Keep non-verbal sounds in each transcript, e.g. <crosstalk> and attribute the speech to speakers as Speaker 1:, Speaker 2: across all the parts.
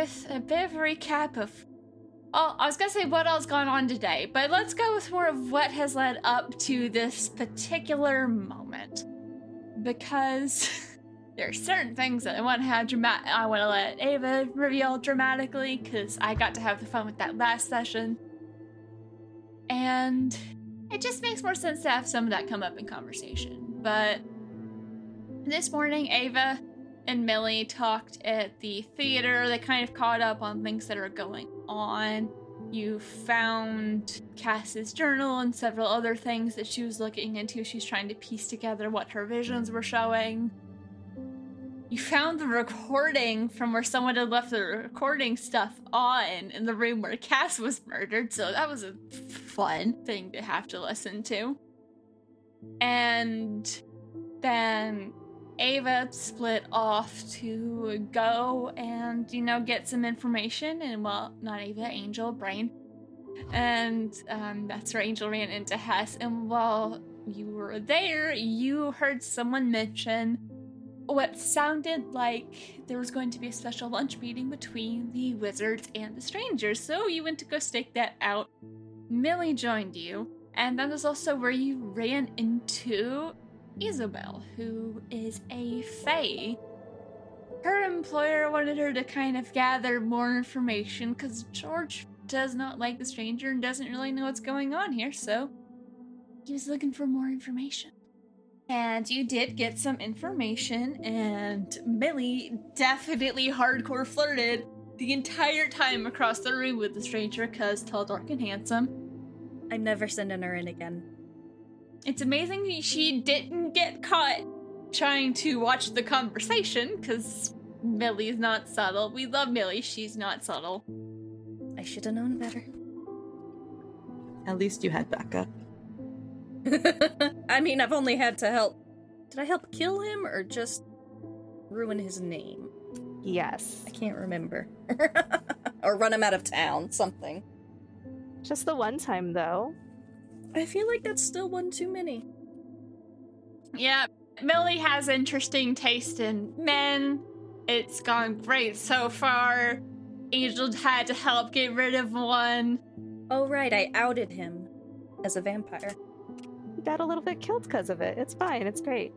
Speaker 1: with a bit of a recap of. Oh, I was gonna say what else gone on today, but let's go with more of what has led up to this particular moment. Because <laughs> there are certain things that I want to have dramatic. I want to let Ava reveal dramatically because I got to have the fun with that last session, and it just makes more sense to have some of that come up in conversation. But this morning, Ava and Millie talked at the theater. They kind of caught up on things that are going on. You found Cass's journal and several other things that she was looking into. She's trying to piece together what her visions were showing. You found the recording from where someone had left the recording stuff on in the room where Cass was murdered, so that was a fun thing to have to listen to. And then Ava split off to go and, you know, get some information. And, well, not Ava, Angel, Brain. And um, that's where Angel ran into Hess. And while you were there, you heard someone mention what sounded like there was going to be a special lunch meeting between the wizards and the strangers. So you went to go stake that out. Millie joined you. And that was also where you ran into Izobel, who is a Fae. Her employer wanted her to kind of gather more information because George does not like the stranger and doesn't really know what's going on here, so he was looking for more information. And you did get some information, and Millie definitely hardcore flirted the entire time across the room with the stranger because tall, dark, and handsome.
Speaker 2: I'm never sending her in again.
Speaker 1: It's amazing she didn't get caught trying to watch the conversation because Millie's not subtle. We love Millie, she's not subtle.
Speaker 2: I should have known better.
Speaker 3: At least you had backup. <laughs>
Speaker 2: I mean, I've only had to help. Did I help kill him or just ruin his name?
Speaker 4: Yes.
Speaker 2: I can't remember. <laughs> or run him out of town, something.
Speaker 4: Just the one time, though.
Speaker 2: I feel like that's still one too many.
Speaker 1: Yeah, Millie has interesting taste in men. It's gone great so far. Angel had to help get rid of one.
Speaker 2: Oh, right, I outed him as a vampire.
Speaker 4: You got a little bit killed because of it. It's fine, it's great.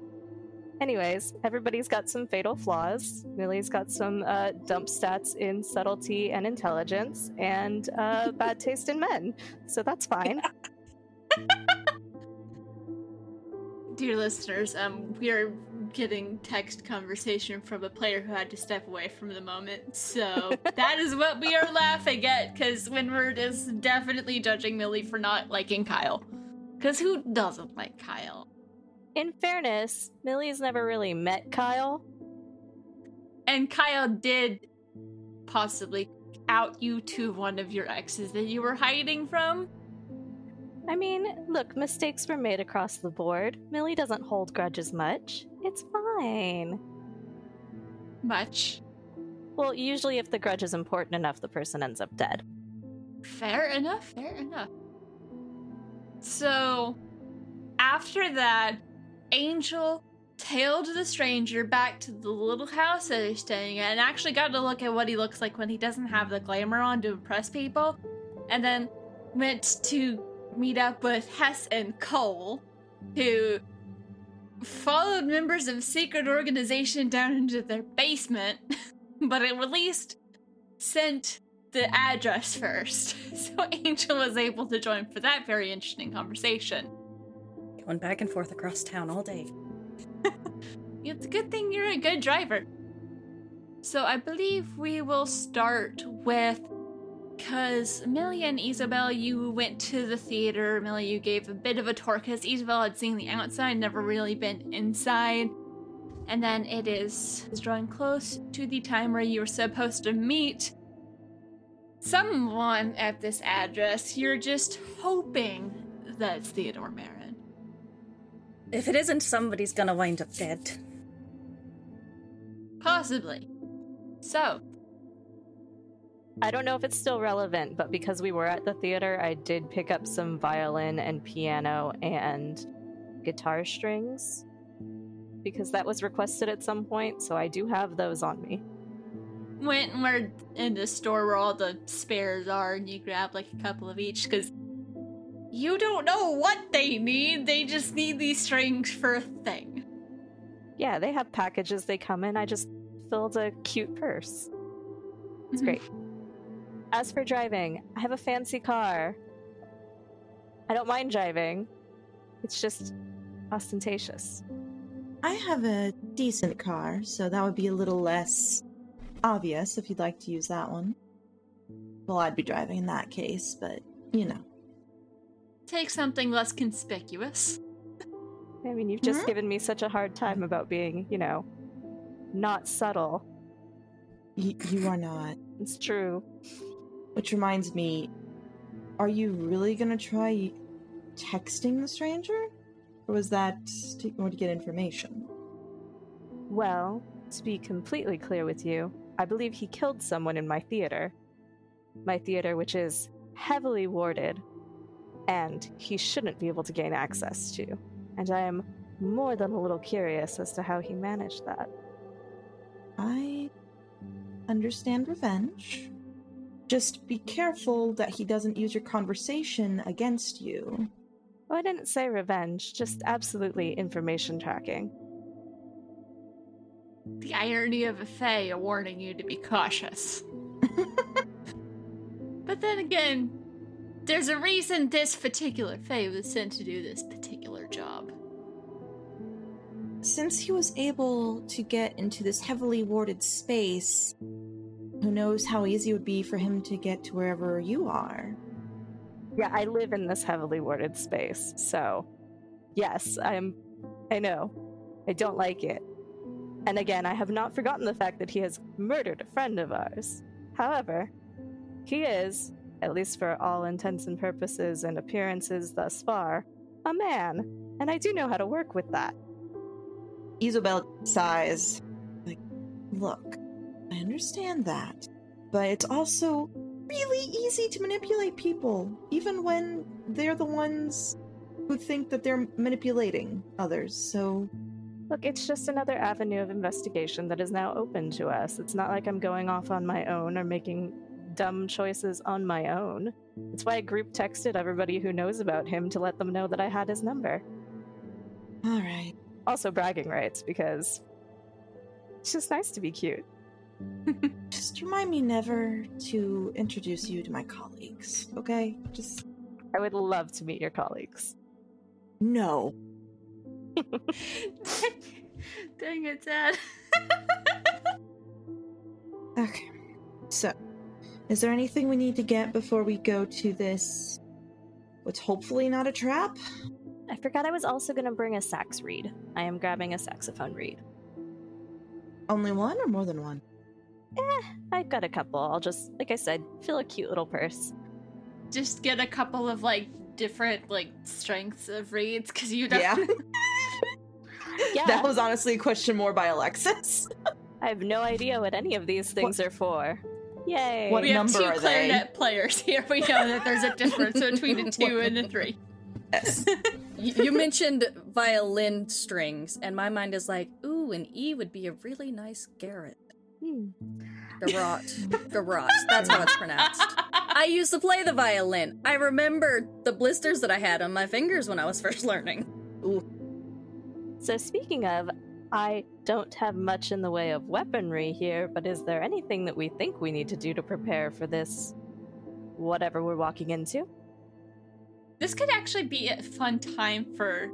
Speaker 4: Anyways, everybody's got some fatal flaws. Millie's got some uh, dump stats in subtlety and intelligence, and uh, bad taste in men. So that's fine.
Speaker 1: Dear listeners, um, we are getting text conversation from a player who had to step away from the moment. So <laughs> that is what we are laughing at, because Windward is definitely judging Millie for not liking Kyle. Because who doesn't like Kyle?
Speaker 4: In fairness, Millie's never really met Kyle.
Speaker 1: And Kyle did possibly out you to one of your exes that you were hiding from.
Speaker 4: I mean, look, mistakes were made across the board. Millie doesn't hold grudges much. It's fine.
Speaker 1: Much.
Speaker 4: Well, usually if the grudge is important enough, the person ends up dead.
Speaker 1: Fair enough, fair enough. So, after that, Angel tailed the stranger back to the little house that he's staying at and actually got to look at what he looks like when he doesn't have the glamour on to impress people. And then went to meet up with Hess and Cole, who followed members of secret organization down into their basement, <laughs> but at least sent the address first. <laughs> So Angel was able to join for that very interesting conversation.
Speaker 2: Going back and forth across town all day. <laughs>
Speaker 1: It's a good thing you're a good driver. So I believe we will start with because Millie and Izobel, you went to the theater. Millie, you gave a bit of a tour because Izobel had seen the outside, never really been inside. And then it is, is drawing close to the time where you were supposed to meet someone at this address. You're just hoping that's Theodore Marin.
Speaker 2: If it isn't, somebody's gonna wind up dead.
Speaker 1: Possibly. So,
Speaker 4: I don't know if it's still relevant, but because we were at the theater, I did pick up some violin and piano and guitar strings because that was requested at some point, so I do have those on me.
Speaker 1: went and were in the store where all the spares are and you grab like a couple of each because you don't know what they need. They just need these strings for a thing.
Speaker 4: Yeah, they have packages they come in. I just filled a cute purse. It's
Speaker 1: Mhm.
Speaker 4: great. As for driving, I have a fancy car. I don't mind driving. It's just ostentatious.
Speaker 3: I have a decent car, so that would be a little less obvious if you'd like to use that one. Well, I'd be driving in that case, but you know.
Speaker 1: Take something less conspicuous.
Speaker 4: I mean, you've just
Speaker 3: Mhm.
Speaker 4: given me such a hard time about being, you know, not subtle.
Speaker 3: Y- you are not.
Speaker 4: It's true.
Speaker 3: Which reminds me, are you really gonna try texting the stranger? Or was that to, in to get information?
Speaker 4: Well, to be completely clear with you, I believe he killed someone in my theater. My theater, which is heavily warded, and he shouldn't be able to gain access to. And I am more than a little curious as to how he managed that.
Speaker 3: I understand revenge. Just be careful that he doesn't use your conversation against you.
Speaker 4: Oh, I didn't say revenge, just absolutely information tracking.
Speaker 1: The irony of a Fae warning you to be cautious. <laughs> but then again, there's a reason this particular Fae was sent to do this particular job.
Speaker 3: Since he was able to get into this heavily warded space, who knows how easy it would be for him to get to wherever you are?
Speaker 4: Yeah, I live in this heavily warded space, so yes, I'm. I know. I don't like it. And again, I have not forgotten the fact that he has murdered a friend of ours. However, he is, at least for all intents and purposes and appearances thus far, a man, and I do know how to work with that.
Speaker 3: Izobel sighs. Like, look, I understand that, but it's also really easy to manipulate people, even when they're the ones who think that they're manipulating others. So,
Speaker 4: Look, it's just another avenue of investigation that is now open to us. It's not like I'm going off on my own or making dumb choices on my own. That's why I group texted everybody who knows about him to let them know that I had his number.
Speaker 3: all right.
Speaker 4: Also, bragging rights, because it's just nice to be cute. <laughs>
Speaker 3: Just remind me never to introduce you to my colleagues, okay? Just
Speaker 4: I would love to meet your colleagues.
Speaker 3: no. <laughs>
Speaker 1: Dang it, Dad. <laughs>
Speaker 3: Okay. So, is there anything we need to get before we go to this? What's hopefully not a trap?
Speaker 4: I forgot I was also going to bring a sax reed. I am grabbing a saxophone reed.
Speaker 3: Only one or more than one?
Speaker 4: Eh, I've got a couple. I'll just, like I said, fill a cute little purse.
Speaker 1: Just get a couple of like different like strengths of reeds because you don't.
Speaker 3: Yeah. <laughs>
Speaker 4: Yeah.
Speaker 3: That was honestly a question more by Alexis.
Speaker 4: I have no idea what any of these things are for. Yay!
Speaker 3: What
Speaker 1: we have
Speaker 3: number
Speaker 1: two
Speaker 3: are they?
Speaker 1: clarinet players here. We know that there's a difference between a two and a three.
Speaker 3: yes. <laughs>
Speaker 2: you, you mentioned violin strings, and my mind is like, ooh, an E would be a really nice Garrett.
Speaker 4: Hmm.
Speaker 2: Garrot. Garrot. That's how it's pronounced. <laughs> I used to play the violin. I remember the blisters that I had on my fingers when I was <laughs> first learning.
Speaker 4: So, speaking of, I don't have much in the way of weaponry here, but is there anything that we think we need to do to prepare for this, whatever we're walking into?
Speaker 1: This could actually be a fun time for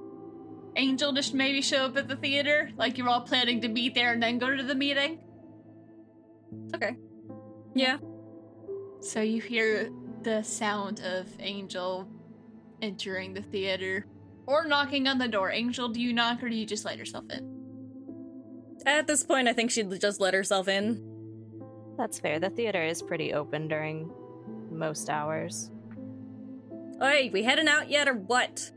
Speaker 1: Angel to maybe show up at the theater. Like you're all planning to meet there and then go to the meeting.
Speaker 2: Okay. Yeah.
Speaker 1: So you hear the sound of Angel entering the theater or knocking on the door. Angel, do you knock or do you just let yourself in?
Speaker 2: At this point, I think she'd just let herself in.
Speaker 4: That's fair. The theater is pretty open during most hours.
Speaker 2: Hey, we heading out yet or what?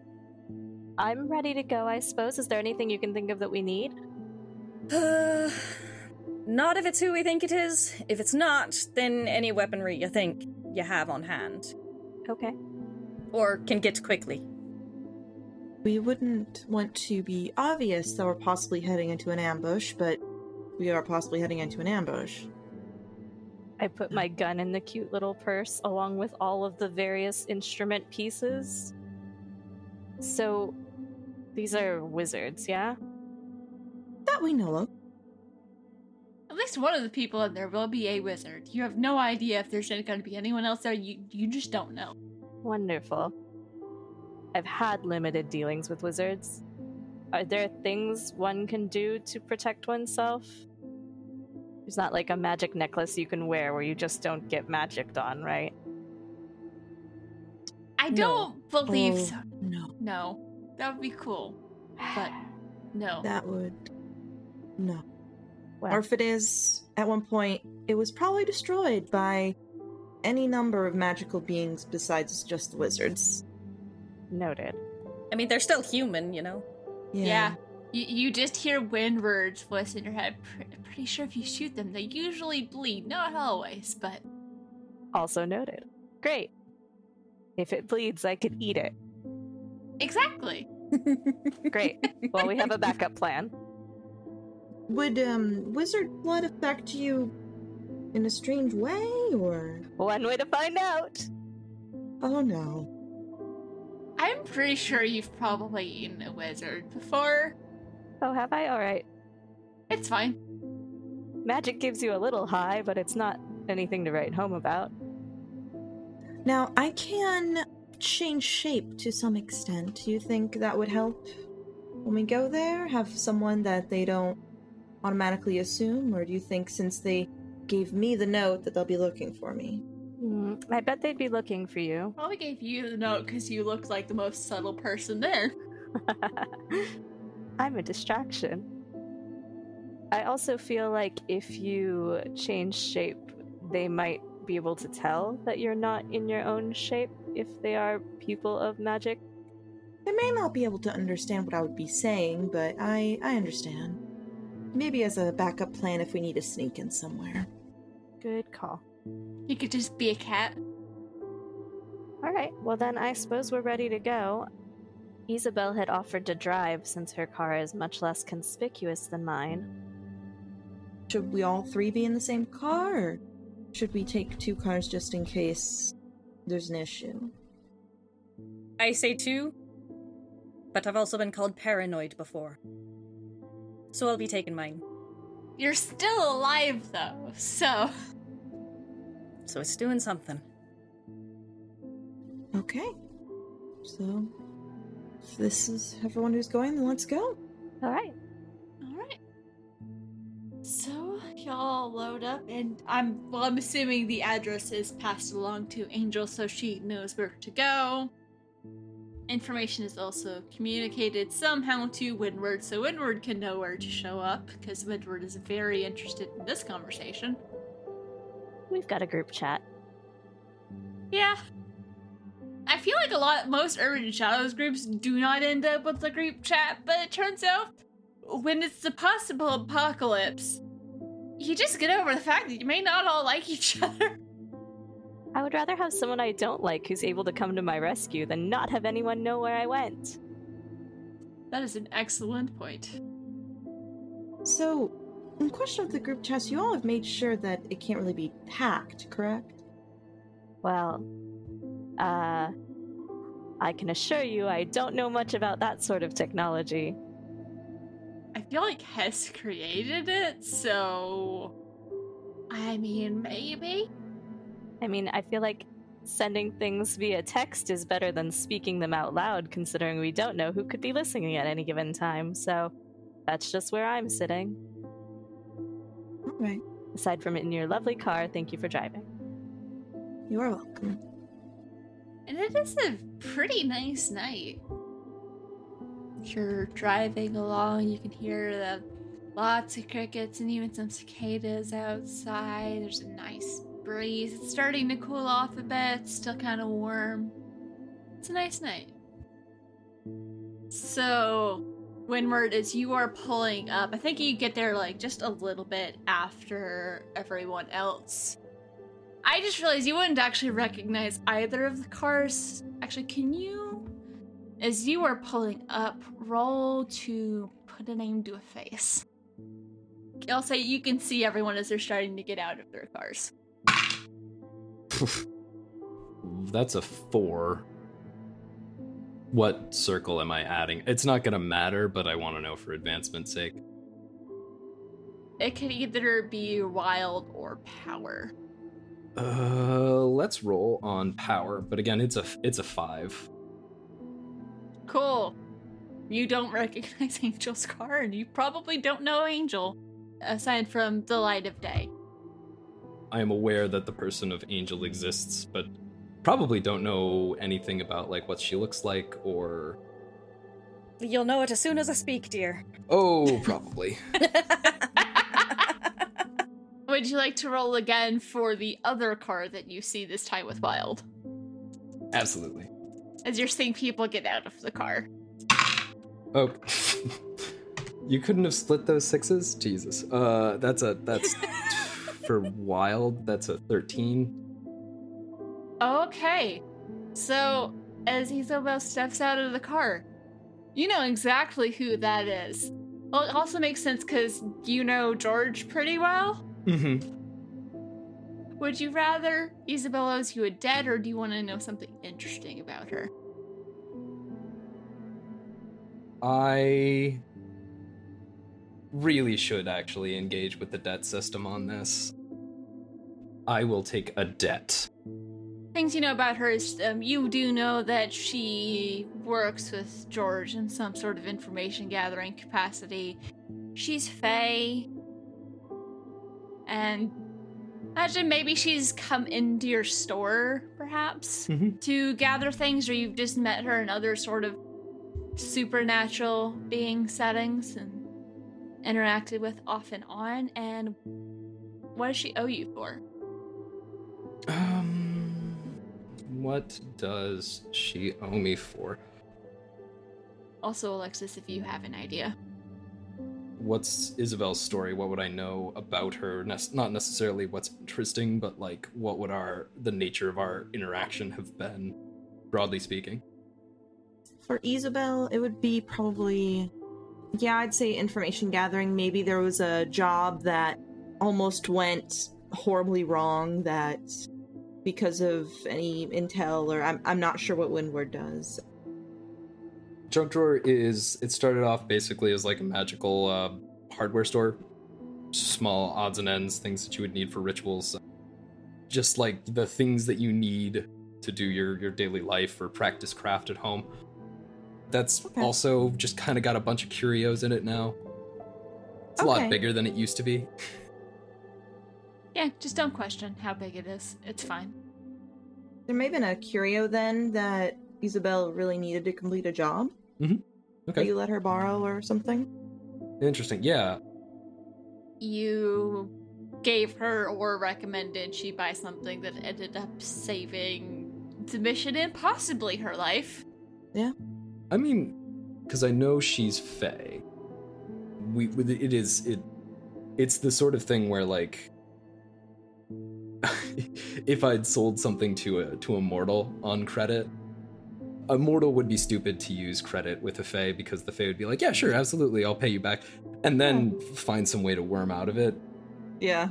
Speaker 4: I'm ready to go, I suppose. Is there anything you can think of that we need?
Speaker 2: Not if it's who we think it is. If it's not, then any weaponry you think you have on hand.
Speaker 4: Okay.
Speaker 2: Or can get quickly.
Speaker 3: We wouldn't want to be obvious that we're possibly heading into an ambush, but we are possibly heading into an ambush.
Speaker 4: I put my gun in the cute little purse along with all of the various instrument pieces. So, these are wizards, yeah?
Speaker 3: That we know of.
Speaker 1: At least one of the people in there will be a wizard. You have no idea if there's going to be anyone else there. You you just don't know.
Speaker 4: Wonderful. I've had limited dealings with wizards. Are there things one can do to protect oneself? There's not like a magic necklace you can wear where you just don't get magicked on, right?
Speaker 1: I don't believe
Speaker 3: Oh,
Speaker 1: so.
Speaker 3: No,
Speaker 1: No, that would be cool, but <sighs> no.
Speaker 3: that would. No.
Speaker 4: Well,
Speaker 3: Or if it is, at one point, it was probably destroyed by any number of magical beings besides just the wizards.
Speaker 4: noted.
Speaker 2: I mean, they're still human, you know?
Speaker 1: yeah. You, you just hear Windward's voice in your head. Pre- pretty sure if you shoot them, they usually bleed. Not always, but
Speaker 4: Also noted. Great. If it bleeds, I could eat it.
Speaker 1: exactly.
Speaker 4: Great. Well, we have a backup plan.
Speaker 3: Would um wizard blood affect you in a strange way, or
Speaker 4: One way to find out.
Speaker 3: oh no?
Speaker 1: I'm pretty sure you've probably eaten a wizard before.
Speaker 4: Oh, have I? All right.
Speaker 1: It's fine.
Speaker 4: Magic gives you a little high, but it's not anything to write home about.
Speaker 3: Now I can change shape to some extent. Do you think that would help when we go there? Have someone that they don't automatically assume, or do you think since they gave me the note that they'll be looking for me?
Speaker 4: Hmm, I bet they'd be looking for you.
Speaker 1: Probably gave you the note because you looked like the most subtle person there. <laughs>
Speaker 4: I'm a distraction. I also feel like if you change shape, they might be able to tell that you're not in your own shape if they are people of magic.
Speaker 3: They may not be able to understand what I would be saying, but I I understand. Maybe as a backup plan if we need to sneak in somewhere.
Speaker 4: Good call.
Speaker 1: You could just be a cat.
Speaker 4: All right, well, then I suppose we're ready to go. Izobel had offered to drive since her car is much less conspicuous than mine.
Speaker 3: Should we all three be in the same car, or should we take two cars just in case there's an issue?
Speaker 2: I say two, but I've also been called paranoid before. So I'll be taking mine.
Speaker 1: You're still alive though, so
Speaker 2: So it's doing something.
Speaker 3: Okay. So, if this is everyone who's going, then let's go.
Speaker 4: All right.
Speaker 1: all right. So y'all load up, and I'm well. I'm assuming the address is passed along to Angel, so she knows where to go. Information is also communicated somehow to Windward, so Windward can know where to show up because Windward is very interested in this conversation.
Speaker 4: We've got a group chat.
Speaker 1: Yeah. I feel like a lot, most Urban Shadows groups do not end up with a group chat, but it turns out when it's a possible apocalypse, you just get over the fact that you may not all like each <laughs> other.
Speaker 4: I would rather have someone I don't like who's able to come to my rescue than not have anyone know where I went.
Speaker 1: That is an excellent point.
Speaker 3: So, in question of the group chats, you all have made sure that it can't really be hacked, correct?
Speaker 4: Well, uh, I can assure you I don't know much about that sort of technology.
Speaker 1: I feel like Hess created it, so. I mean, maybe?
Speaker 4: I mean, I feel like sending things via text is better than speaking them out loud, considering we don't know who could be listening at any given time, so that's just where I'm sitting.
Speaker 3: All right.
Speaker 4: Aside from in your lovely car, thank you for driving.
Speaker 3: You are welcome.
Speaker 1: And it is a pretty nice night. You're driving along, you can hear the lots of crickets and even some cicadas outside. There's a nice breeze. It's starting to cool off a bit, it's still kind of warm. It's a nice night. So, Windward, as you are pulling up, I think you get there like just a little bit after everyone else. I just realized you wouldn't actually recognize either of the cars. Actually, can you, as you are pulling up, roll to put a name to a face? I'll say you can see everyone as they're starting to get out of their cars.
Speaker 5: That's a four. What circle am I adding? It's not gonna matter, but I want to know for advancement's sake.
Speaker 1: It could either be wild or power.
Speaker 5: Uh, let's roll on power. But again, it's a it's a five.
Speaker 1: Cool. You don't recognize <laughs> Angel's car, and you probably don't know Angel, aside from the light of day.
Speaker 5: I am aware that the person of Angel exists, but probably don't know anything about like what she looks like or.
Speaker 2: You'll know it as soon as I speak, dear.
Speaker 5: Oh, <laughs> probably.
Speaker 1: Would you like to roll again for the other car that you see this time with Wild?
Speaker 5: Absolutely.
Speaker 1: As you're seeing people get out of the car.
Speaker 5: Oh, <laughs> you couldn't have split those sixes. Jesus. Uh, that's a that's <laughs> for wild. That's a thirteen.
Speaker 1: Okay. So, as Izobel steps out of the car, you know exactly who that is. Well, it also makes sense because you know George pretty well.
Speaker 5: Mm-hmm.
Speaker 1: Would you rather Izobel owes you a debt, or do you want to know something interesting about her?
Speaker 5: I really should actually engage with the debt system on this. I will take a debt.
Speaker 1: Things you know about her is um, you do know that she works with George in some sort of information gathering capacity. She's Fae. And imagine maybe she's come into your store, perhaps,
Speaker 5: Mhm.
Speaker 1: to gather things, or you've just met her in other sort of supernatural being settings and interacted with off and on. And what does she owe you for?
Speaker 5: Um, what does she owe me for?
Speaker 1: Also, Alexis, if you have an idea.
Speaker 5: What's Izobel's story? What would I know about her? Ne- not necessarily what's interesting, but like what would our the nature of our interaction have been, broadly speaking.
Speaker 3: For Izobel, it would be probably, yeah, I'd say information gathering. Maybe there was a job that almost went horribly wrong that because of any intel or I'm, I'm not sure what Windward does.
Speaker 5: Junk drawer is it started off basically as like a magical uh, hardware store, small odds and ends, things that you would need for rituals, just like the things that you need to do your your daily life or practice craft at home. That's
Speaker 3: Okay.
Speaker 5: also just kind of got a bunch of curios in it now. It's a lot bigger than it used to be.
Speaker 1: Yeah, just don't question how big it is. It's fine.
Speaker 3: There may have been a curio then that Izobel really needed to complete a job mm-hmm. that
Speaker 5: Okay,
Speaker 3: you let her borrow or something.
Speaker 5: interesting. Yeah,
Speaker 1: You gave her or recommended she buy something that ended up saving the mission and possibly her life.
Speaker 5: I mean, because I know she's Fae. We it it is it. It's the sort of thing where like, <laughs> if I'd sold something to a to a mortal on credit, a mortal would be stupid to use credit with a Fae because the Fae would be like, yeah, sure, absolutely, I'll pay you back, and then find some way to worm out of it.
Speaker 3: Yeah.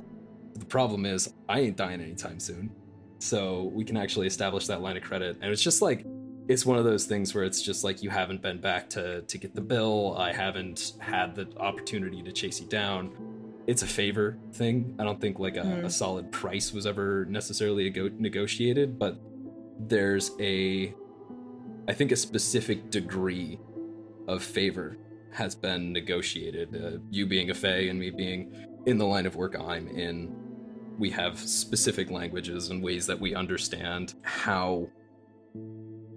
Speaker 5: The problem is, I ain't dying anytime soon. So we can actually establish that line of credit. And it's just like, it's one of those things where it's just like, you haven't been back to, to get the bill. I haven't had the opportunity to chase you down. It's a favor thing. I don't think like a,
Speaker 3: Mm.
Speaker 5: a solid price was ever necessarily nego- negotiated, but there's a, I think a specific degree of favor has been negotiated. Uh, you being a Fae and me being in the line of work I'm in, we have specific languages and ways that we understand how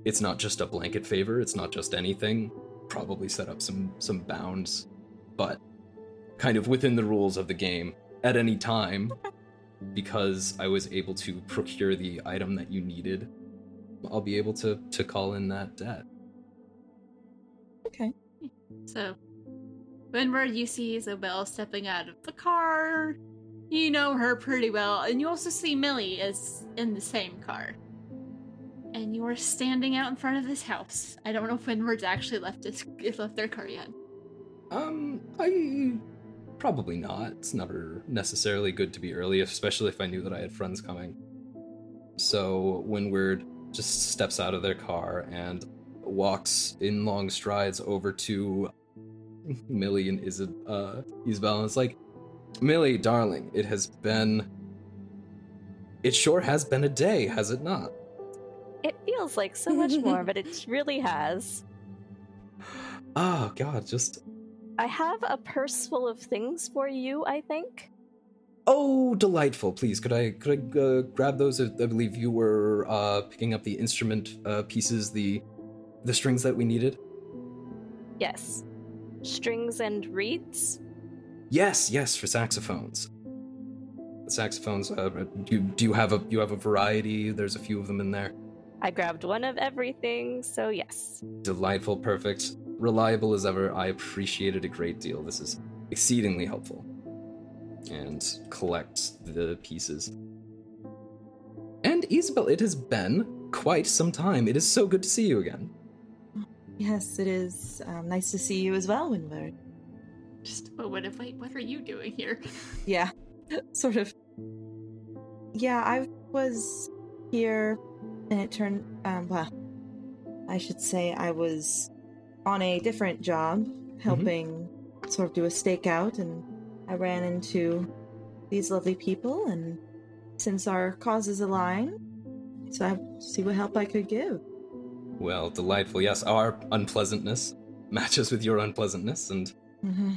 Speaker 5: it's not just a blanket favor, it's not just anything. Probably set up some some bounds, but kind of within the rules of the game at any time because I was able to procure the item that you needed. I'll be able to to call in that debt.
Speaker 3: Okay.
Speaker 1: So, when whenever you see Izobel stepping out of the car, you know her pretty well, and you also see Millie is in the same car. And you are standing out in front of this house. I don't know if Windward's actually left his left their car yet.
Speaker 5: Um, I probably not. It's never necessarily good to be early, especially if I knew that I had friends coming. So Windward just steps out of their car and walks in long strides over to Millie and Is- uh, Izobel and it's like, Millie, darling, it has been. It sure has been a day, has it not?
Speaker 4: It feels like so much more, <laughs> but it really has.
Speaker 5: Oh, God, just.
Speaker 4: I have a purse full of things for you, I think.
Speaker 5: Oh, delightful! Please, could I could I uh, grab those? I believe you were uh, picking up the instrument uh, pieces, the the strings that we needed.
Speaker 4: Yes. Strings and reeds?
Speaker 5: Yes, yes, for saxophones. Saxophones. Uh, do do you have a you have a variety? There's a few of them in there.
Speaker 4: I grabbed one of everything, so yes.
Speaker 5: Delightful, perfect, reliable as ever. I appreciate it a great deal. This is exceedingly helpful. And collect the pieces. And Izobel, it has been quite some time. It is so good to see you again.
Speaker 3: Yes, it is um, nice to see you as well, Windward.
Speaker 1: Just a moment of wait, what are you doing here?
Speaker 3: Yeah, <laughs> sort of. Yeah, I was here, and it turned. Um, well, I should say I was on a different job, helping sort of do a stakeout, and I ran into these lovely people, and since our causes align, so I see what help I could give.
Speaker 5: Well, delightful. Yes, our unpleasantness matches with your unpleasantness, and
Speaker 3: Mm-hmm.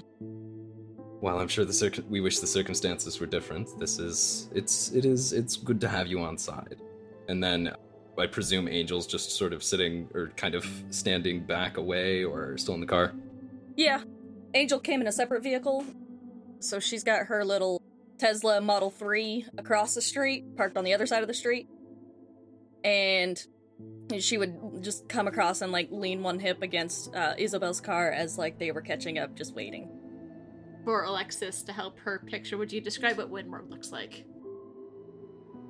Speaker 5: while I'm sure the circ- we wish the circumstances were different, this is it's it is it's good to have you on side. And then I presume Angel's just sort of sitting or kind of standing back away or still in the car.
Speaker 2: Yeah. Angel came in a separate vehicle, so she's got her little Tesla Model 3 across the street, parked on the other side of the street. And she would just come across and like lean one hip against uh, Izobel's car as like they were catching up, just waiting.
Speaker 1: For Alexis to help her picture, would you describe what Windward looks like?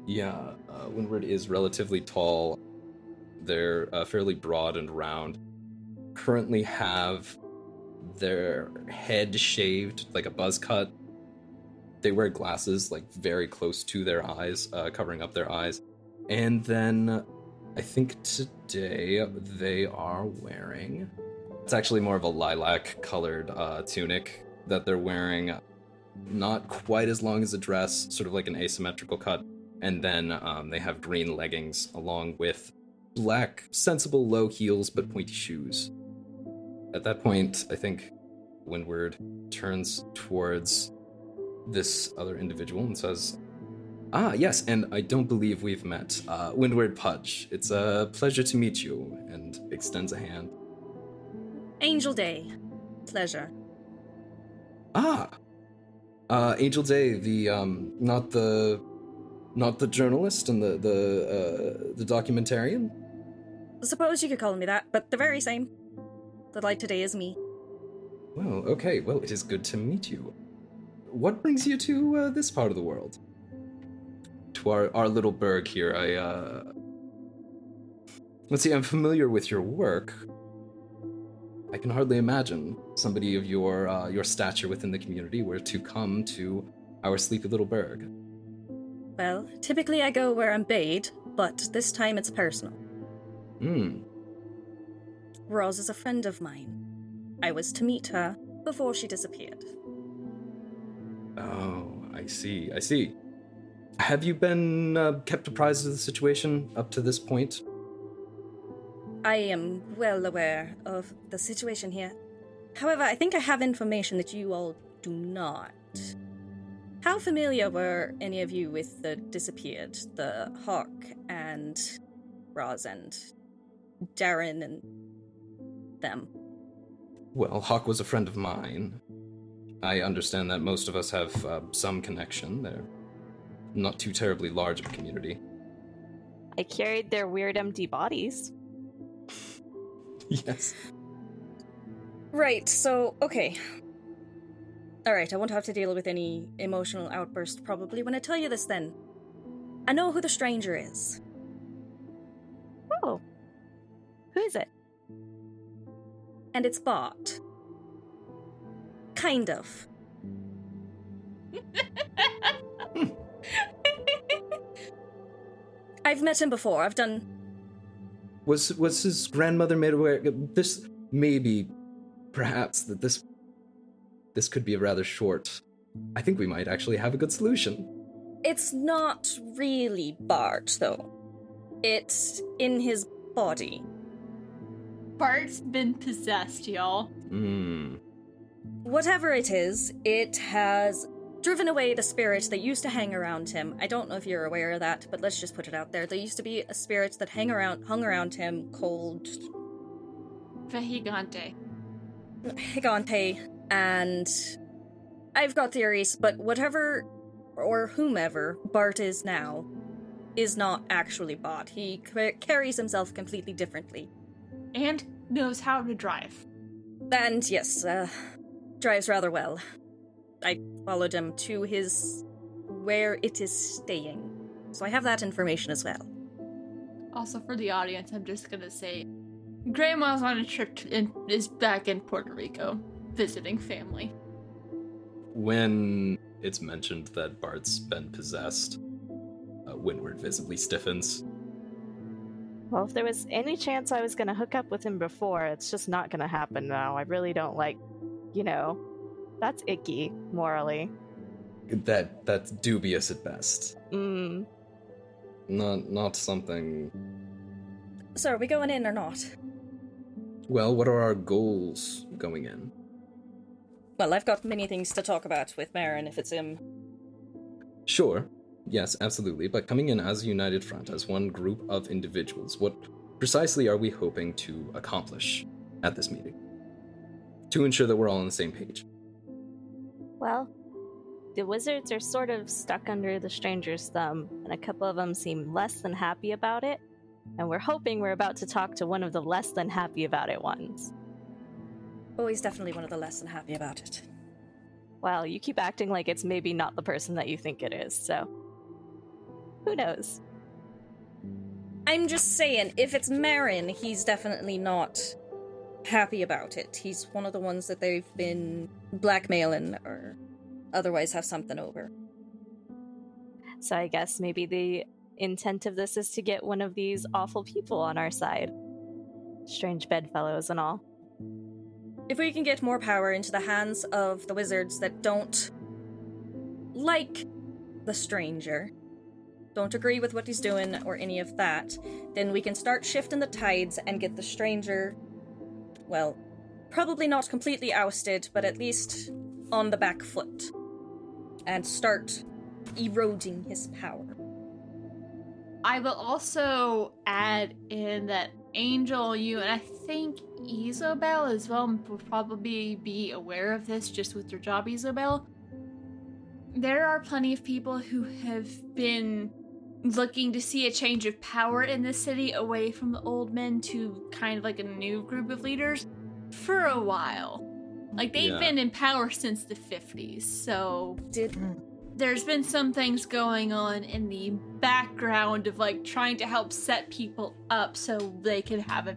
Speaker 5: Yeah, uh, Windward is relatively tall. They're uh, fairly broad and round. Currently have their head shaved like a buzz cut. They wear glasses like very close to their eyes, uh, covering up their eyes. And then I think today they are wearing. It's actually more of a lilac colored uh, tunic that they're wearing. Not quite as long as a dress, sort of like an asymmetrical cut. And then um, they have green leggings along with black, sensible low heels but pointy shoes. At that point, I think Windward turns towards this other individual and says, Ah, yes, and I don't believe we've met. Uh, Windward Pudge, it's a pleasure to meet you, and extends a hand.
Speaker 2: Angel Day. Pleasure.
Speaker 5: Ah, uh, Angel Day, the um, not the, not the journalist and the the uh, the documentarian.
Speaker 2: Suppose you could call me that, but the very same. The light today is me.
Speaker 5: Well, okay. Well, it is good to meet you. What brings you to uh, this part of the world? To our, our little burg here. I, uh. Let's see, I'm familiar with your work. I can hardly imagine somebody of your uh, your stature within the community were to come to our sleepy little burg.
Speaker 2: Well, typically I go where I'm bade, but this time it's personal.
Speaker 5: Hmm.
Speaker 2: Roz is a friend of mine. I was to meet her before she disappeared.
Speaker 5: Oh, I see. I see. Have you been uh, kept apprised of the situation up to this point?
Speaker 2: I am well aware of the situation here. However, I think I have information that you all do not. How familiar were any of you with the disappeared, the Hawk and Roz and Darren and them?
Speaker 5: Well, Hawk was a friend of mine. I understand that most of us have uh, some connection. They're not too terribly large of a community.
Speaker 4: I carried their weird empty bodies. <laughs>
Speaker 5: Yes.
Speaker 2: Right, so, okay. Alright, I won't have to deal with any emotional outburst probably when I tell you this then. I know who the stranger is.
Speaker 4: Oh. Who is it?
Speaker 2: and it's Bart. Kind of. I've <laughs> I've met him before. I've done.
Speaker 5: Was was his grandmother made aware? This maybe, perhaps that this this could be a rather short. I think we might actually have a good solution.
Speaker 2: It's not really Bart, though. It's in his body.
Speaker 1: Bart's been possessed, y'all.
Speaker 5: Hmm.
Speaker 2: Whatever it is, it has driven away the spirit that used to hang around him. I don't know if you're aware of that, but let's just put it out there. There used to be a spirit that hang around hung around him called
Speaker 1: Vejigante.
Speaker 2: Higante, and I've got theories, but whatever or whomever Bart is now is not actually Bart. He ca- carries himself completely differently.
Speaker 1: And knows how to drive.
Speaker 2: And yes, uh, drives rather well. I followed him to his where it is staying. So I have that information as well.
Speaker 1: Also, for the audience, I'm just gonna say Grandma's on a trip to, and is back in Puerto Rico visiting family.
Speaker 5: When it's mentioned that Bart's been possessed, uh, Windward visibly stiffens.
Speaker 4: Well, if there was any chance I was going to hook up with him before, it's just not going to happen now. I really don't like, you know, that's icky morally.
Speaker 5: That that's dubious at best.
Speaker 4: Mm.
Speaker 5: Not not something.
Speaker 2: So are we going in or not?
Speaker 5: Well, what are our goals going in?
Speaker 2: Well, I've got many things to talk about with Marin if it's him.
Speaker 5: Sure. Yes, absolutely. But coming in as a united front, as one group of individuals, what precisely are we hoping to accomplish at this meeting? To ensure that we're all on the same page.
Speaker 4: Well, the wizards are sort of stuck under the stranger's thumb, and a couple of them seem less than happy about it. And we're hoping we're about to talk to one of the less than happy about it ones.
Speaker 2: Oh, he's definitely one of the less than happy about it.
Speaker 4: Well, you keep acting like it's maybe not the person that you think it is, so. Who knows?
Speaker 2: I'm just saying, if it's Marin, he's definitely not happy about it. He's one of the ones that they've been blackmailing or otherwise have something over.
Speaker 4: So I guess maybe the intent of this is to get one of these awful people on our side. Strange bedfellows and all.
Speaker 2: If we can get more power into the hands of the wizards that don't like the stranger, don't agree with what he's doing or any of that, then we can start shifting the tides and get the stranger, well, probably not completely ousted, but at least on the back foot. And start eroding his power.
Speaker 1: I will also add in that Angel, you, and I think Izobel as well will probably be aware of this just with your job, Izobel. There are plenty of people who have been looking to see a change of power in the city away from the old men to kind of like a new group of leaders for a while. Like they've
Speaker 5: Yeah.
Speaker 1: been in power since the 50s, so
Speaker 2: Did hmm.
Speaker 1: There's been some things going on in the background of like trying to help set people up so they can have a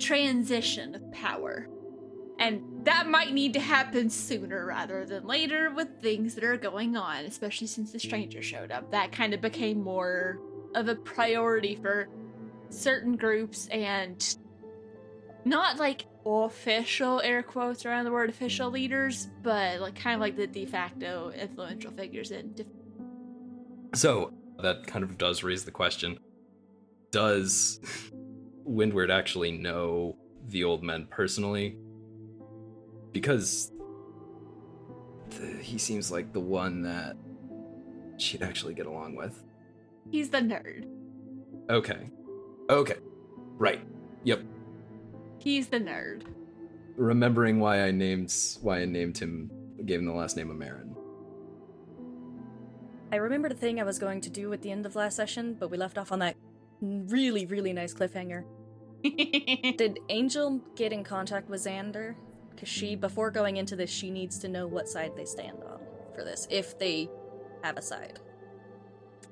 Speaker 1: transition of power. And that might need to happen sooner rather than later with things that are going on, especially since the stranger showed up. That kind of became more of a priority for certain groups and not like official air quotes around the word official leaders, but like kind of like the de facto influential figures in dif-
Speaker 5: So that kind of does raise the question: Does Windward actually know the old men personally? Because the, he seems like the one that she'd actually get along with.
Speaker 1: He's the nerd.
Speaker 5: Okay. Okay. Right. Yep.
Speaker 1: He's the nerd.
Speaker 5: Remembering why I named why I named him, gave him the last name of Marin.
Speaker 2: I remembered a thing I was going to do at the end of last session, but we left off on that really, really nice cliffhanger. <laughs> Did Angel get in contact with Xander? Because she, mm. before going into this, she needs to know what side they stand on for this, if they have a side.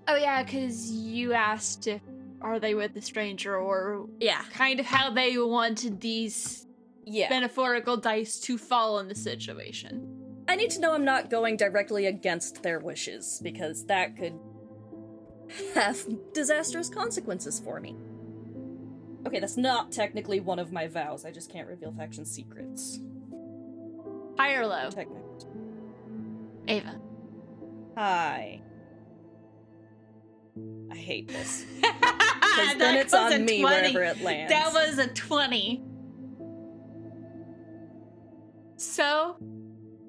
Speaker 1: oh yeah, because you asked if are they with the stranger or
Speaker 2: Yeah.
Speaker 1: kind of how they wanted these
Speaker 2: Yeah.
Speaker 1: metaphorical dice to fall in the situation.
Speaker 2: I need to know I'm not going directly against their wishes, because that could have disastrous consequences for me. Okay, that's not technically one of my vows. I just can't reveal faction secrets.
Speaker 1: High or low?
Speaker 2: Technically.
Speaker 1: Ava.
Speaker 2: Hi. I hate this. <laughs>
Speaker 1: Because
Speaker 2: then it's on me wherever it lands.
Speaker 1: That was a 20. So,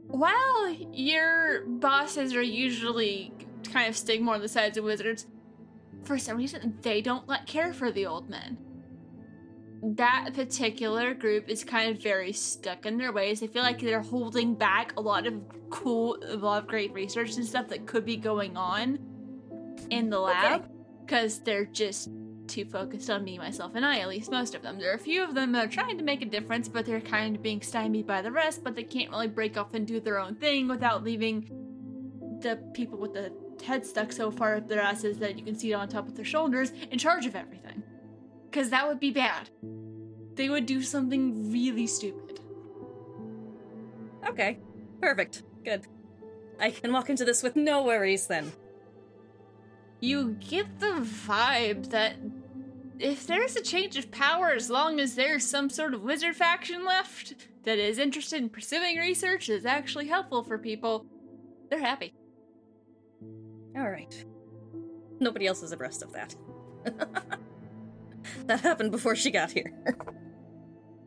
Speaker 1: while your bosses are usually kind of stick more on the sides of wizards, for some reason they don't like care for the old men. That particular group is kind of very stuck in their ways. They feel like they're holding back a lot of cool, a lot of great research and stuff that could be going on in the lab because they're just too focused on me, myself, and I, at least most of them. There are a few of them that are trying to make a difference, but they're kind of being stymied by the rest, but they can't really break off and do their own thing without leaving the people with the head stuck so far up their asses that you can see it on top of their shoulders in charge of everything. Because that would be bad. They would do something really stupid.
Speaker 2: Okay, perfect. Good. I can walk into this with no worries then.
Speaker 1: You get the vibe that if there's a change of power, as long as there's some sort of wizard faction left that is interested in pursuing research that's actually helpful for people, they're happy.
Speaker 2: Alright. Nobody else is abreast of that. <laughs> that happened before she got here.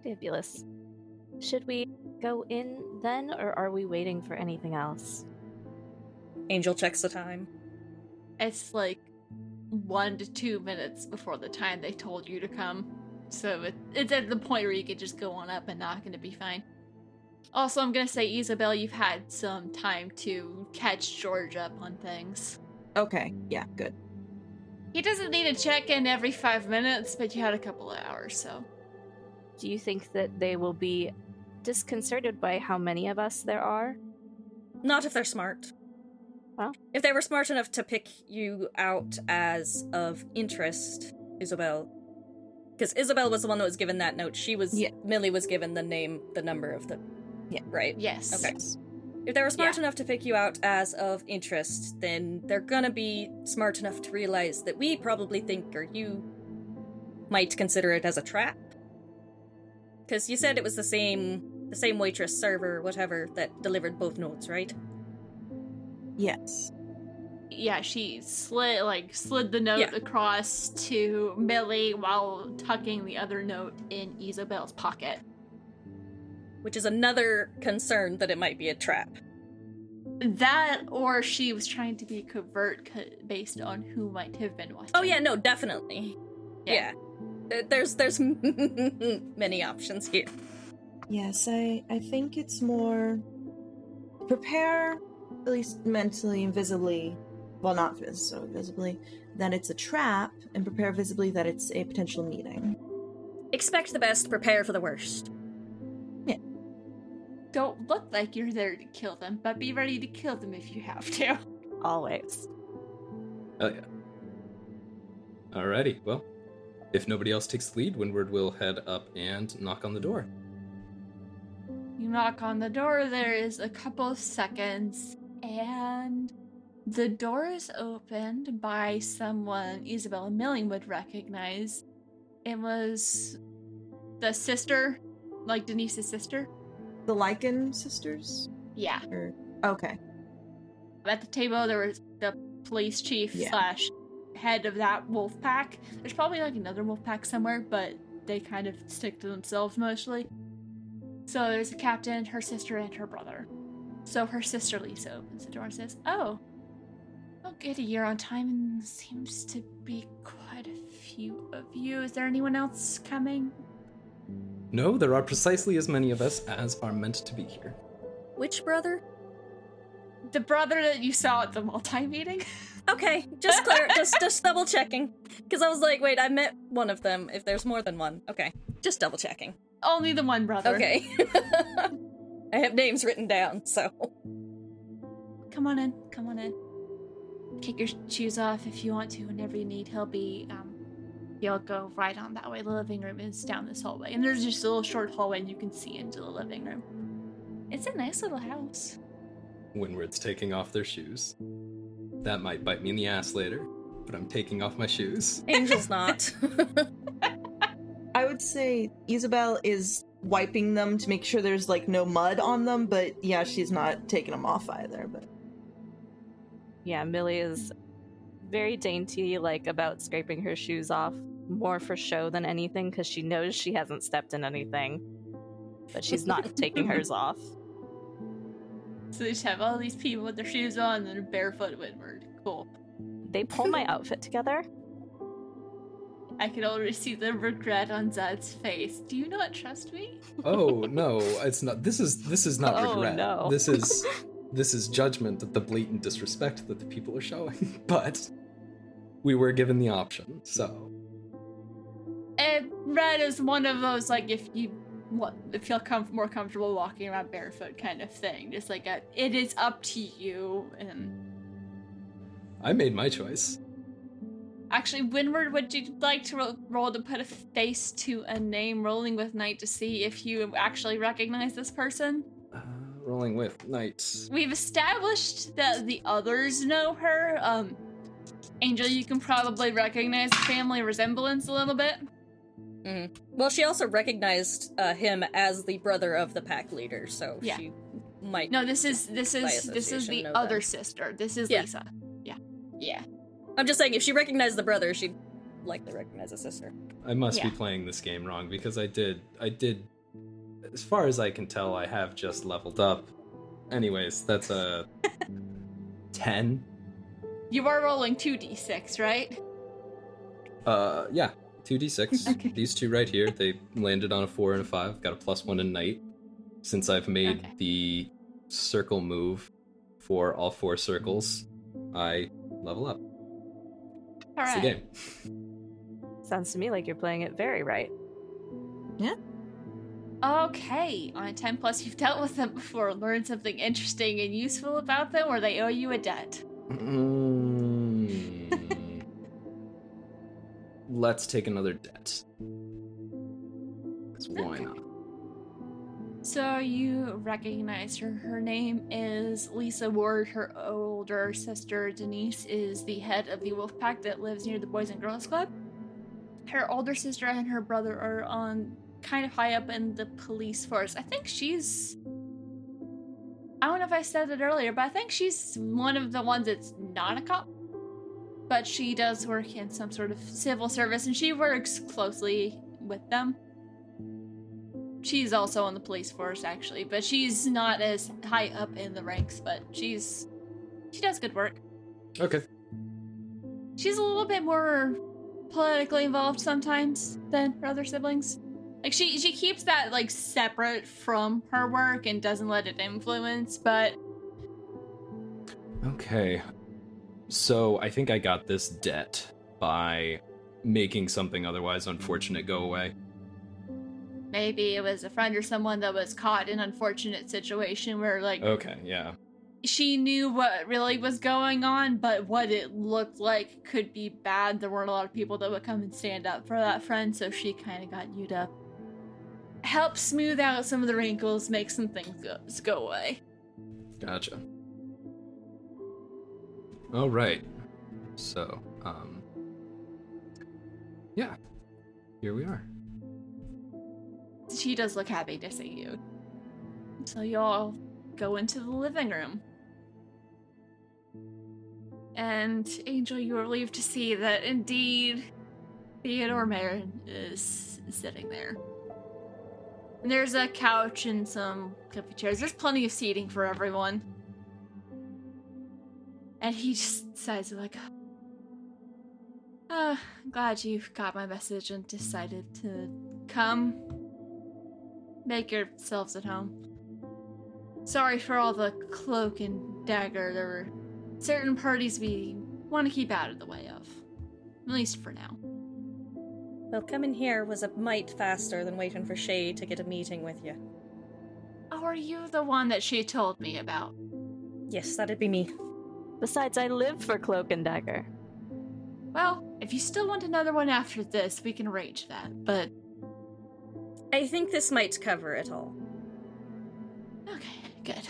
Speaker 4: Fabulous. Should we go in then, or are we waiting for anything else?
Speaker 2: Angel checks the time.
Speaker 1: It's like one to two minutes before the time they told you to come. So it, it's at the point where you could just go on up and knock and it'd be fine. Also, I'm gonna say, Izobel, you've had some time to catch George up on things.
Speaker 3: Okay, yeah, good.
Speaker 1: He doesn't need a check in every five minutes, but you had a couple of hours, so.
Speaker 4: Do you think that they will be disconcerted by how many of us there are?
Speaker 2: Not if they're smart.
Speaker 4: Well.
Speaker 2: If they were smart enough to pick you out as of interest, Izobel. Because Izobel was the one that was given that note. She was.
Speaker 3: Yeah.
Speaker 2: Millie was given the name, the number of the.
Speaker 3: Yeah.
Speaker 2: Right?
Speaker 1: Yes.
Speaker 2: Okay. If they were smart enough to pick you out as of interest, then they're gonna be smart enough to realize that we probably think, or you might consider it as a trap. Because you said it was the same, the same waitress, server, whatever, that delivered both notes, right?
Speaker 3: Yes.
Speaker 1: Yeah, she slid like slid the note
Speaker 2: Yeah.
Speaker 1: across to Millie while tucking the other note in Izobel's pocket.
Speaker 2: Which is another concern that it might be a trap.
Speaker 1: That, or she was trying to be covert co- based on who might have been watching.
Speaker 2: Oh yeah, no, definitely. Yeah. There- There's there's <laughs> many options here.
Speaker 3: Yes, I I think it's more prepare at least mentally and visibly, well not so visibly, that it's a trap and prepare visibly that it's a potential meeting.
Speaker 2: Expect the best, prepare for the worst. Yeah.
Speaker 1: Don't look like you're there to kill them, but be ready to kill them if you have to. <laughs>
Speaker 4: Always.
Speaker 5: Oh yeah. Alrighty, well, if nobody else takes the lead, Windward will head up and knock on the door.
Speaker 1: You knock on the door, there is a couple of seconds, and the door is opened by someone Isabella Milling would recognize. It was the sister, like Denise's sister.
Speaker 3: The Lycan sisters?
Speaker 1: Yeah.
Speaker 3: Or okay.
Speaker 1: At the table, there was the police chief
Speaker 3: Yeah.
Speaker 1: slash head of that wolf pack. There's probably like another wolf pack somewhere, but they kind of stick to themselves mostly. So there's a captain, her sister, and her brother. So her sister Lisa opens the door and says, "Oh, oh I'll get a year on time, and seems to be quite a few of you. Is there anyone else coming?"
Speaker 5: No, there are precisely as many of us as are meant to be here.
Speaker 2: Which brother?
Speaker 1: The brother that you saw at the multi meeting. <laughs>
Speaker 2: Okay, just clear, just just double checking. Because I was like, wait, I met one of them. If there's more than one, okay, just double checking.
Speaker 1: Only the one brother.
Speaker 2: Okay. <laughs> I have names written down, so
Speaker 1: Come on in. Come on in. Kick your shoes off if you want to. Whenever you need, he'll be. Um, he'll go right on that way. The living room is down this hallway, and there's just a little short hallway, and you can see into the living room. It's a nice little house.
Speaker 5: Windward's taking off their shoes. That might bite me in the ass later. but I'm taking off my shoes.
Speaker 2: Angel's not. <laughs> <laughs>
Speaker 3: I would say Izobel is wiping them to make sure there's like no mud on them, but yeah, she's not taking them off either. But
Speaker 4: Yeah, Millie is very dainty, like about scraping her shoes off, more for show than anything, because she knows she hasn't stepped in anything. But she's not <laughs> taking hers off.
Speaker 1: So they just have all these people with their shoes on and they're barefoot windward. Cool.
Speaker 4: They pull my outfit together.
Speaker 1: I can already see the regret on Zed's face. Do you not trust me?
Speaker 5: Oh <laughs> no, it's not. This is this is not
Speaker 4: Oh,
Speaker 5: regret.
Speaker 4: no.
Speaker 5: This is <laughs> this is judgment at the blatant disrespect that the people are showing. <laughs> But we were given the option, so
Speaker 1: And red is one of those like if you what feel com- more comfortable walking around barefoot kind of thing. Just like a, it is up to you. And
Speaker 5: I made my choice.
Speaker 1: Actually, Windward, would you like to ro- roll to put a face to a name, rolling with Night to see if you actually recognize this person?
Speaker 5: Uh, rolling with knights.
Speaker 1: We've established that the others know her. Um, Angel, you can probably recognize the family resemblance a little bit.
Speaker 2: Mhm. Well, she also recognized uh, him as the brother of the pack leader, so
Speaker 1: Yeah.
Speaker 2: she might.
Speaker 1: No, this is this is this is the other
Speaker 2: that.
Speaker 1: sister. This is
Speaker 2: Yeah.
Speaker 1: Lisa. Yeah, yeah.
Speaker 2: I'm just saying, if she recognized the brother, she'd likely recognize the sister.
Speaker 5: I must be playing this game wrong because I did I did as far as I can tell I have just leveled up. Anyways, that's a <laughs> 10.
Speaker 1: You are rolling two d6, right?
Speaker 5: Uh yeah, 2d6. <laughs>
Speaker 1: Okay.
Speaker 5: These two right here, they landed on a 4 and a 5. Got a plus 1 in night. Since I've made
Speaker 1: Okay.
Speaker 5: the circle move for all four circles, I level up.
Speaker 1: All
Speaker 5: It's the game.
Speaker 4: Sounds to me like you're playing it very right. Yeah.
Speaker 1: Okay. On a 10 plus, you've dealt with them before. Learned something interesting and useful about them, or they owe you a debt.
Speaker 5: Mm. <laughs> Let's take another debt. 'Cause why
Speaker 1: Okay.
Speaker 5: not?
Speaker 1: So you recognize her. Her name is Lisa Ward. Her older sister Denise is the head of the wolf pack that lives near the Boys and Girls Club. Her older sister and her brother are on kind of high up in the police force. I think she's I don't know if I said it earlier, but I think she's one of the ones that's not a cop. But she does work in some sort of civil service and she works closely with them. She's also on the police force actually, but she's not as high up in the ranks, but she's she does good work.
Speaker 5: Okay.
Speaker 1: She's a little bit more politically involved sometimes than her other siblings. Like she she keeps that like separate from her work and doesn't let it influence, but
Speaker 5: Okay. So I think I got this debt by making something otherwise unfortunate go away.
Speaker 1: Maybe it was a friend or someone that was caught in an unfortunate situation where like
Speaker 5: Okay, yeah.
Speaker 1: she knew what really was going on, but what it looked like could be bad. There weren't a lot of people that would come and stand up for that friend, so she kind of got you to help smooth out some of the wrinkles, make some things go, go away.
Speaker 5: Gotcha. All right. So, um Yeah. Here we are.
Speaker 1: She does look happy to see you. So y'all go into the living room. And Angel, you are relieved to see that indeed Theodore Marin is sitting there. And there's a couch and some comfy chairs. There's plenty of seating for everyone. And he just sighs like, uh, glad you got my message and decided to come. Make yourselves at home. Sorry for all the cloak and dagger. There were certain parties we want to keep out of the way of. At least for now.
Speaker 2: Well, coming here was a mite faster than waiting for Shay to get a meeting with you.
Speaker 1: Oh, are you the one that she told me about?
Speaker 2: Yes, that'd be me.
Speaker 4: Besides, I live for Cloak and Dagger.
Speaker 1: Well, if you still want another one after this, we can arrange that. But
Speaker 2: I think this might cover it all.
Speaker 1: okay, good.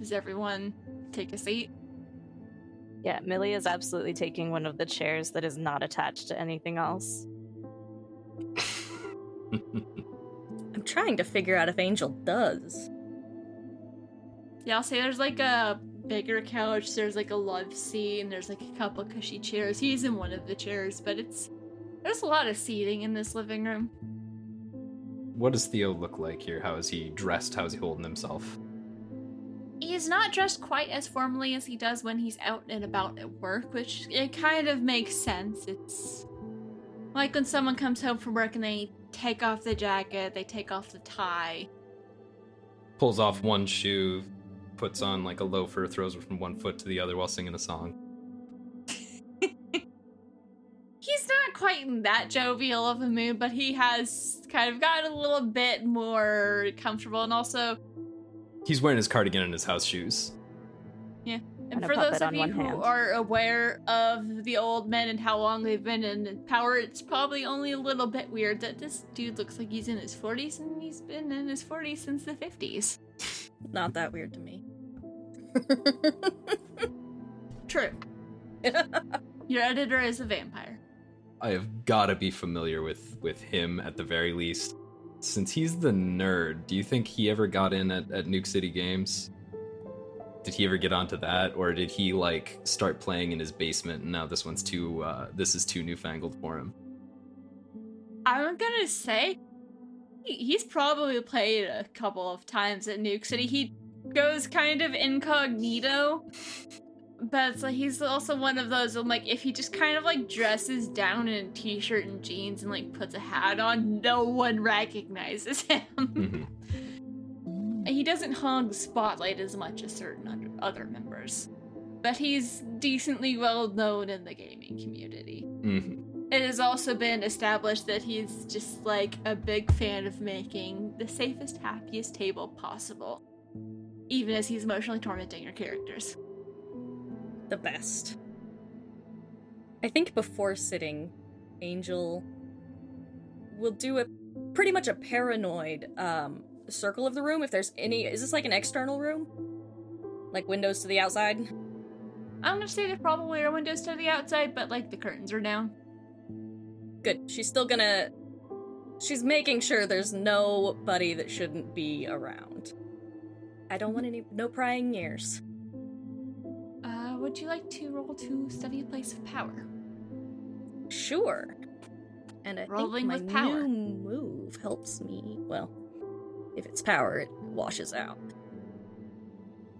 Speaker 1: Does everyone take a seat?
Speaker 4: Yeah, Millie is absolutely taking one of the chairs that is not attached to anything else. <laughs>
Speaker 2: I'm trying to figure out if Angel does.
Speaker 1: Yeah, I'll say there's like a bigger couch, there's like a love seat, and there's like a couple cushy chairs. He's in one of the chairs, but it's there's a lot of seating in this living room.
Speaker 5: What does Theo look like here? How is he dressed? How is he holding himself?
Speaker 1: He's not dressed quite as formally as he does when he's out and about at work, which it kind of makes sense. It's like when someone comes home from work and they take off the jacket, they take off the tie.
Speaker 5: Pulls off one shoe, puts on like a loafer, throws it from one foot to the other while singing a song. <laughs>
Speaker 1: He's not quite in that jovial of a mood, but he has kind of gotten a little bit more comfortable and also
Speaker 5: He's wearing his cardigan and his house shoes.
Speaker 1: And,
Speaker 4: And
Speaker 1: for those of
Speaker 4: on
Speaker 1: you who
Speaker 4: hand.
Speaker 1: are aware of the old men and how long they've been in power, it's probably only a little bit weird that this dude looks like he's in his 40s and he's been in his 40s since the 50s.
Speaker 2: Not that weird to me. <laughs>
Speaker 1: True. Your editor is a vampire.
Speaker 5: I have gotta be familiar with with him at the very least. Since he's the nerd, do you think he ever got in at, at Nuke City Games? Did he ever get onto that, or did he like start playing in his basement and now this one's too uh, this is too newfangled for him?
Speaker 1: I'm gonna say he's probably played a couple of times at Nuke City. He goes kind of incognito, but it's like he's also one of those. I'm like, if he just kind of like dresses down in a t-shirt and jeans and like puts a hat on, no one recognizes <laughs> him.
Speaker 5: Mhm.
Speaker 1: he doesn't hog the spotlight as much as certain other- other members, but he's decently well known in the gaming community.
Speaker 5: Mhm.
Speaker 1: It has also been established that he's just like a big fan of making the safest, happiest table possible, even as he's emotionally tormenting your characters.
Speaker 2: The best. I think before sitting, Angel will do a pretty much a paranoid um circle of the room if there's any is this like an external room? Like windows to the outside?
Speaker 1: I'm gonna say there probably are windows to the outside, but like the curtains are down.
Speaker 2: Good. She's still gonna she's making sure there's nobody that shouldn't be around. I don't want any no prying ears.
Speaker 1: Would you like to roll to study a place of power?
Speaker 2: Sure. And I
Speaker 1: Rolling
Speaker 2: think my
Speaker 1: with power.
Speaker 2: new move helps me. Well, if it's power, it washes out.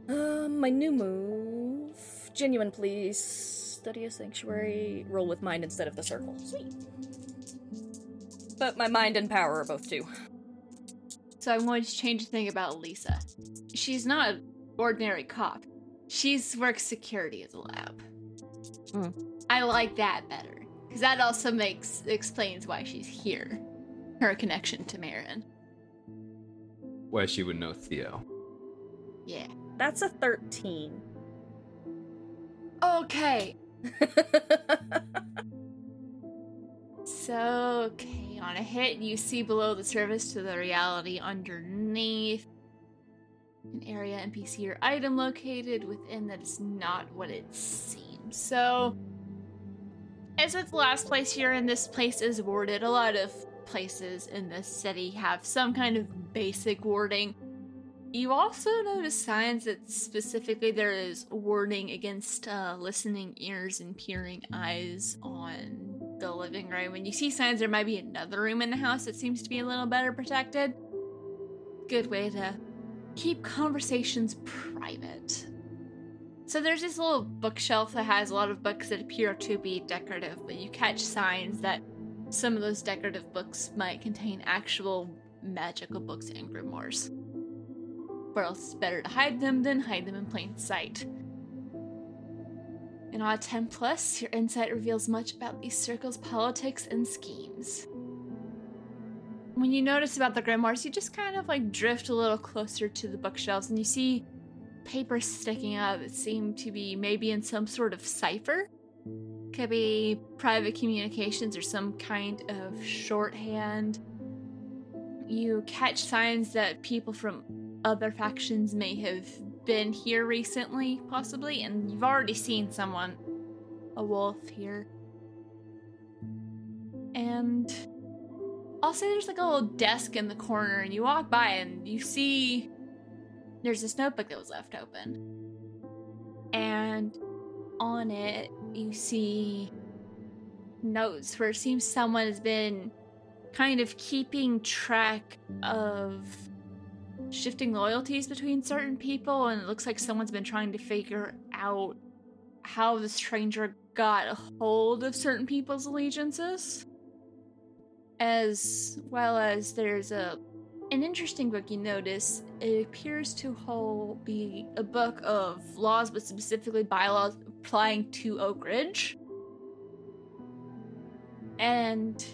Speaker 2: Um, my new move. Genuine, please. Study a sanctuary. Roll with mind instead of the circle. Sweet. But my mind and power are both two.
Speaker 1: So I'm going to change the thing about Lisa. She's not an ordinary cop. She's works security at the lab.
Speaker 4: Hmm.
Speaker 1: I like that better because that also makes explains why she's here. Her connection to Marin.
Speaker 5: Why she would know Theo?
Speaker 1: Yeah.
Speaker 2: That's a 13.
Speaker 1: Okay. <laughs> So, okay, on a hit, you see below the surface to the reality underneath an area NPC or item located within that is not what it seems. So, as with the last place you're in, this place is warded. A lot of places in this city have some kind of basic warding. You also notice signs that specifically there is warning against uh, listening ears and peering eyes on the living room. When you see signs there might be another room in the house that seems to be a little better protected. Good way to keep conversations private. So there's this little bookshelf that has a lot of books that appear to be decorative, but you catch signs that some of those decorative books might contain actual magical books and grimoires. Or else it's better to hide them than hide them in plain sight. In a 10 plus, your insight reveals much about these circles' politics and schemes. When you notice about the grimoires, you just kind of like drift a little closer to the bookshelves and you see papers sticking out that seem to be maybe in some sort of cipher. Could be private communications or some kind of shorthand. You catch signs that people from other factions may have been here recently, possibly, and you've already seen someone, a wolf here. And I'll say there's like a little desk in the corner, and you walk by and you see there's this notebook that was left open. And on it, you see notes where it seems someone has been kind of keeping track of shifting loyalties between certain people, and it looks like someone's been trying to figure out how the stranger got a hold of certain people's allegiances. As well as there's a an interesting book you notice. It appears to hold be a book of laws, but specifically bylaws applying to Oak Ridge. And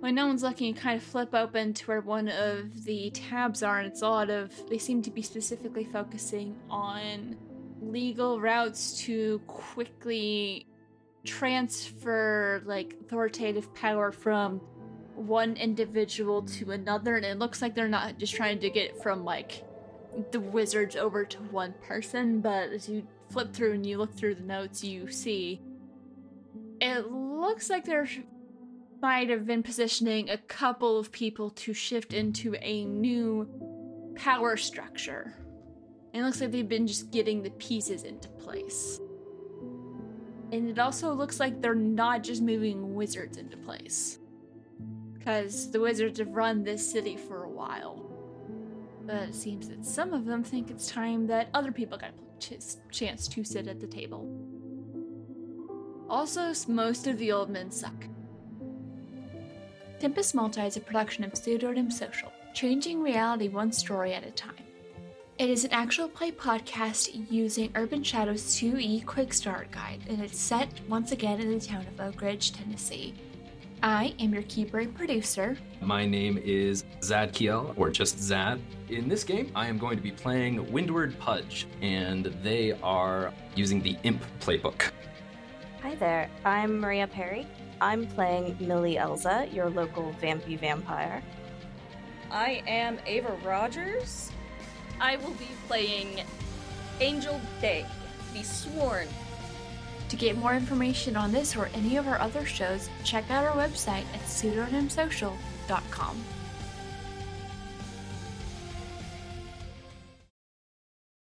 Speaker 1: when no one's looking, you kind of flip open to where one of the tabs are, and it's a lot of. They seem to be specifically focusing on legal routes to quickly transfer like authoritative power from one individual to another and it looks like they're not just trying to get from like the wizards over to one person but as you flip through and you look through the notes you see it looks like there might have been positioning a couple of people to shift into a new power structure. It looks like they've been just getting the pieces into place. And it also looks like they're not just moving wizards into place because the wizards have run this city for a while. But it seems that some of them think it's time that other people got a ch- chance to sit at the table. Also, most of the old men suck. Tempest Multi is a production of Pseudonym Social, changing reality one story at a time. It is an actual play podcast using Urban Shadows 2e Quick Start Guide, and it's set once again in the town of Oak Ridge, Tennessee. I am your keyboard producer.
Speaker 5: My name is Zad Kiel, or just Zad. In this game, I am going to be playing Windward Pudge, and they are using the Imp playbook.
Speaker 4: Hi there, I'm Maria Perry. I'm playing Millie Elza, your local vampy vampire.
Speaker 2: I am Ava Rogers. I will be playing Angel Day, the Sworn.
Speaker 1: To get more information on this or any of our other shows, check out our website at pseudonymsocial.com.